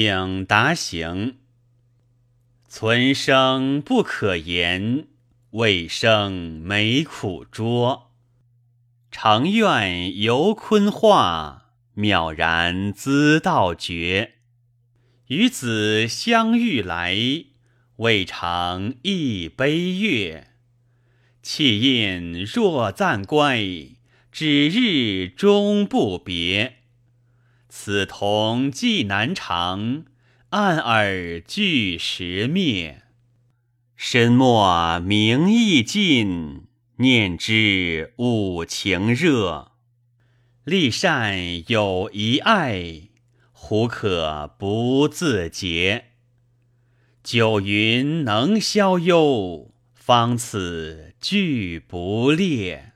应答行。存生不可言，未生没苦捉。常愿游坤化，渺然资道绝。与子相遇来，未尝一杯月。气印若暂归，指日终不别。此同既难长。暗尔俱时灭，身莫名意尽，念之吾情热。立善有一爱，胡可不自节？九云能消忧，方此俱不烈。